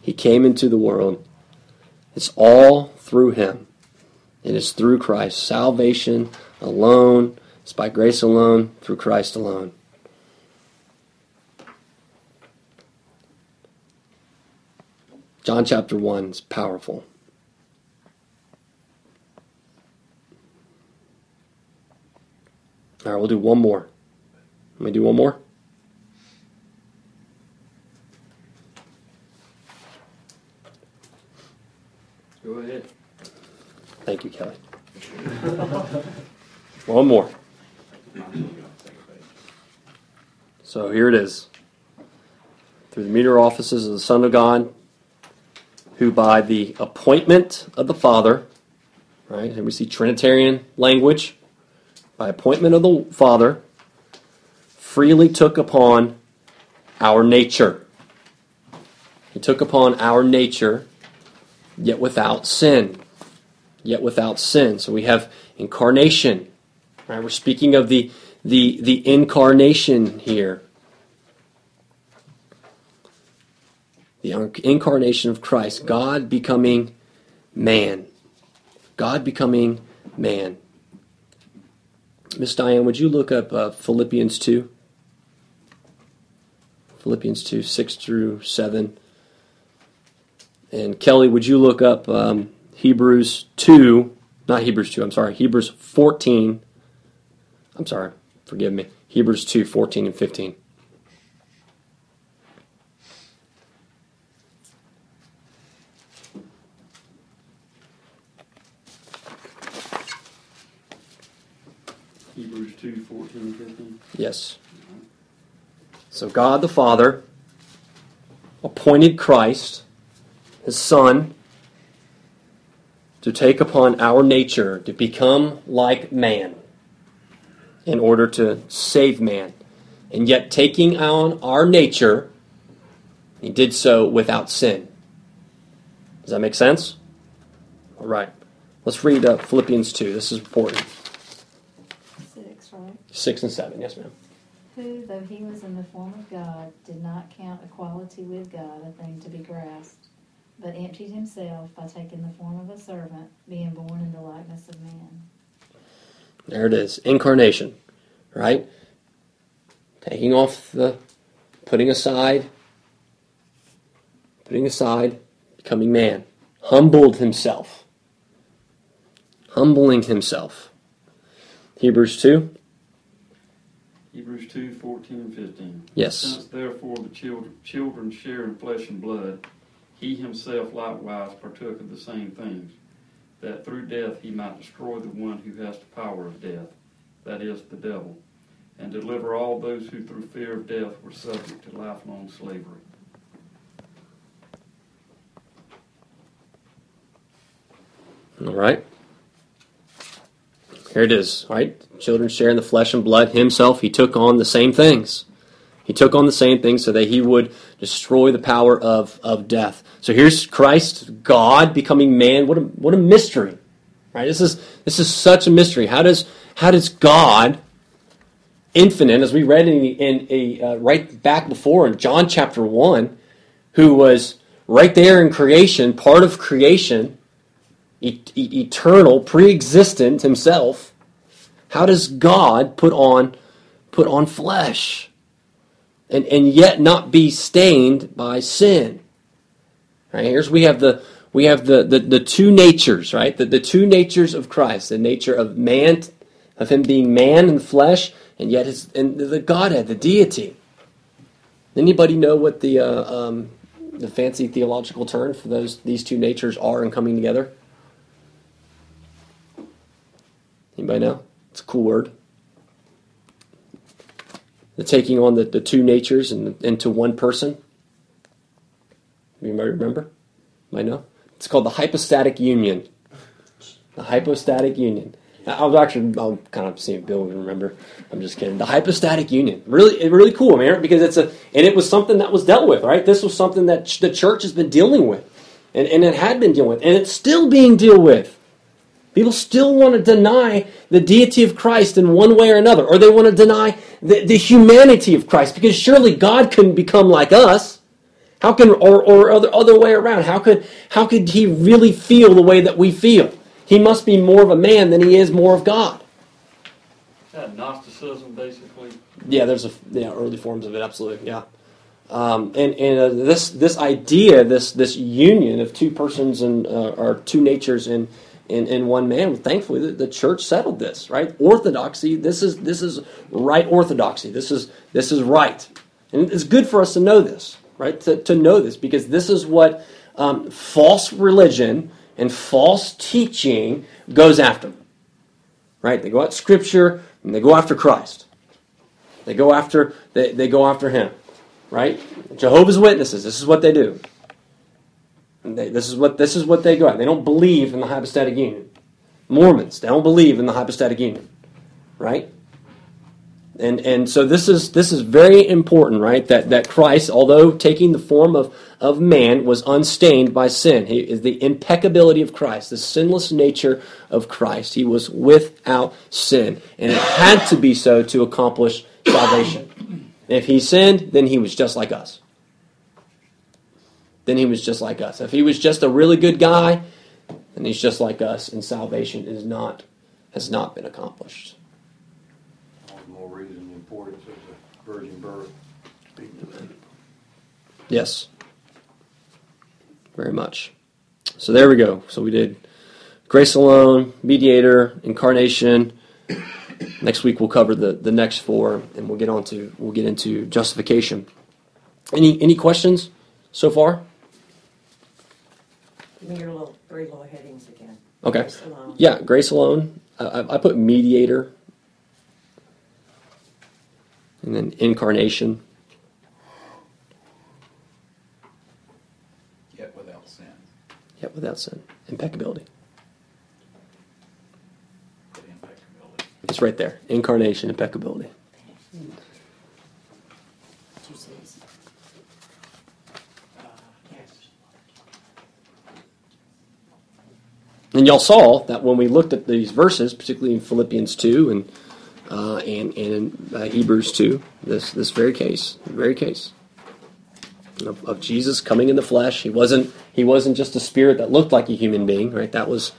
He came into the world. It's all through him. It is through Christ. Salvation alone. It's by grace alone, through Christ alone. John chapter 1 is powerful. All right, we'll do one more. Let me do one more. Go ahead. Thank you, Kelly. <laughs> one more. So here it is. Through the meter offices of the Son of God, who by the appointment of the Father, right, and we see Trinitarian language, by appointment of the Father, freely took upon our nature. He took upon our nature, yet without sin. Yet without sin. So we have incarnation. Right? We're speaking of the, the, the incarnation here. The incarnation of Christ. God becoming man. God becoming man. Miss Diane, would you look up uh, Philippians 2? Philippians 2, 6 through 7. And Kelly, would you look up um, Hebrews 2, not Hebrews 2, I'm sorry, Hebrews 14. I'm sorry, forgive me. Hebrews 2, 14 and 15. Hebrews 2, 14, 15. Yes. So God the Father appointed Christ, his Son, to take upon our nature, to become like man, in order to save man. And yet, taking on our nature, he did so without sin. Does that make sense? All right. Let's read uh, Philippians 2. This is important. Six, and 7. Yes, ma'am. Who, though he was in the form of God, did not count equality with God a thing to be grasped, but emptied himself by taking the form of a servant, being born in the likeness of man. There it is. Incarnation. Right? Taking off the, putting aside, putting aside, becoming man. Humbled himself. Humbling himself. Hebrews 2. Hebrews 2, 14 and 15. Yes. Since therefore the children, children share in flesh and blood, he himself likewise partook of the same things, that through death he might destroy the one who has the power of death, that is, the devil, and deliver all those who through fear of death were subject to lifelong slavery. All right. Here it is, right? Children share in the flesh and blood. Himself, he took on the same things. He took on the same things so that he would destroy the power of, of death. So here's Christ, God becoming man. What a, what a mystery. Right? This is this is such a mystery. How does how does God, infinite, as we read in, in a uh, right back before in John chapter one, who was right there in creation, part of creation, e- e- eternal, pre-existent himself, how does God put on put on flesh and, and yet not be stained by sin? Right, here's we have the we have the, the, the two natures, right? The, the two natures of Christ, the nature of man, of him being man in flesh, and yet his and the Godhead, the deity. Anybody know what the uh, um, the fancy theological term for those these two natures are in coming together? Anybody know? It's a cool word. The taking on the, the two natures and, into one person. Anybody remember? Might know? It's called the hypostatic union. The hypostatic union. I was actually, I'm kind of seeing Bill remember. I'm just kidding. The hypostatic union, really, really cool, man, because it's a, and it was something that was dealt with, right? This was something that the church has been dealing with, and, and it had been dealing with, and it's still being dealt with. People still want to deny the deity of Christ in one way or another, or they want to deny the, the humanity of Christ, because surely God couldn't become like us. How can, or, or other, other way around, how could, how could he really feel the way that we feel? He must be more of a man than he is more of God. That Gnosticism, basically? Yeah, there's a yeah early forms of it. Absolutely, yeah. Um, and and uh, this this idea, this this union of two persons and uh, or two natures in, in in one man. Thankfully, the, the church settled this. Right, orthodoxy. This is this is right orthodoxy. This is this is right, and it's good for us to know this. Right, to to know this because this is what um, false religion and false teaching goes after. Right, they go at Scripture and they go after Christ. They go after they, they go after him, right? Jehovah's Witnesses. This is what they do. They, this is what this is what they go at. They don't believe in the hypostatic union. Mormons. They don't believe in the hypostatic union, right? And and so this is this is very important, right? That that Christ, although taking the form of of man, was unstained by sin. He is the impeccability of Christ, the sinless nature of Christ. He was without sin, and it had to be so to accomplish salvation. If he sinned, then he was just like us. Then he was just like us. If he was just a really good guy, then he's just like us, and salvation is not has not been accomplished. All the more reason the importance of the virgin birth. Yes. Very much. So there we go. So we did grace alone, mediator, incarnation. Next week we'll cover the, the next four and we'll get on to we'll get into justification. Any any questions so far? Give me your little three little headings again. Okay. Grace alone. Yeah, grace alone. I, I- I put mediator. And then incarnation. Yet without sin. Yet without sin. Impeccability. Put impeccability. It's right there. Incarnation, impeccability. Two C's. Uh, yes. And y'all saw that when we looked at these verses, particularly in Philippians 2 and uh, and, and in uh, Hebrews 2, this, this very case, very case of, of, Jesus coming in the flesh. He wasn't, he wasn't just a spirit that looked like a human being, right? That was,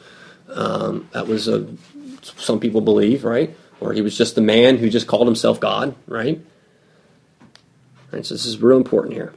um, that was a, some people believe, right? Or he was just a man who just called himself God, right? Right, so this is real important here.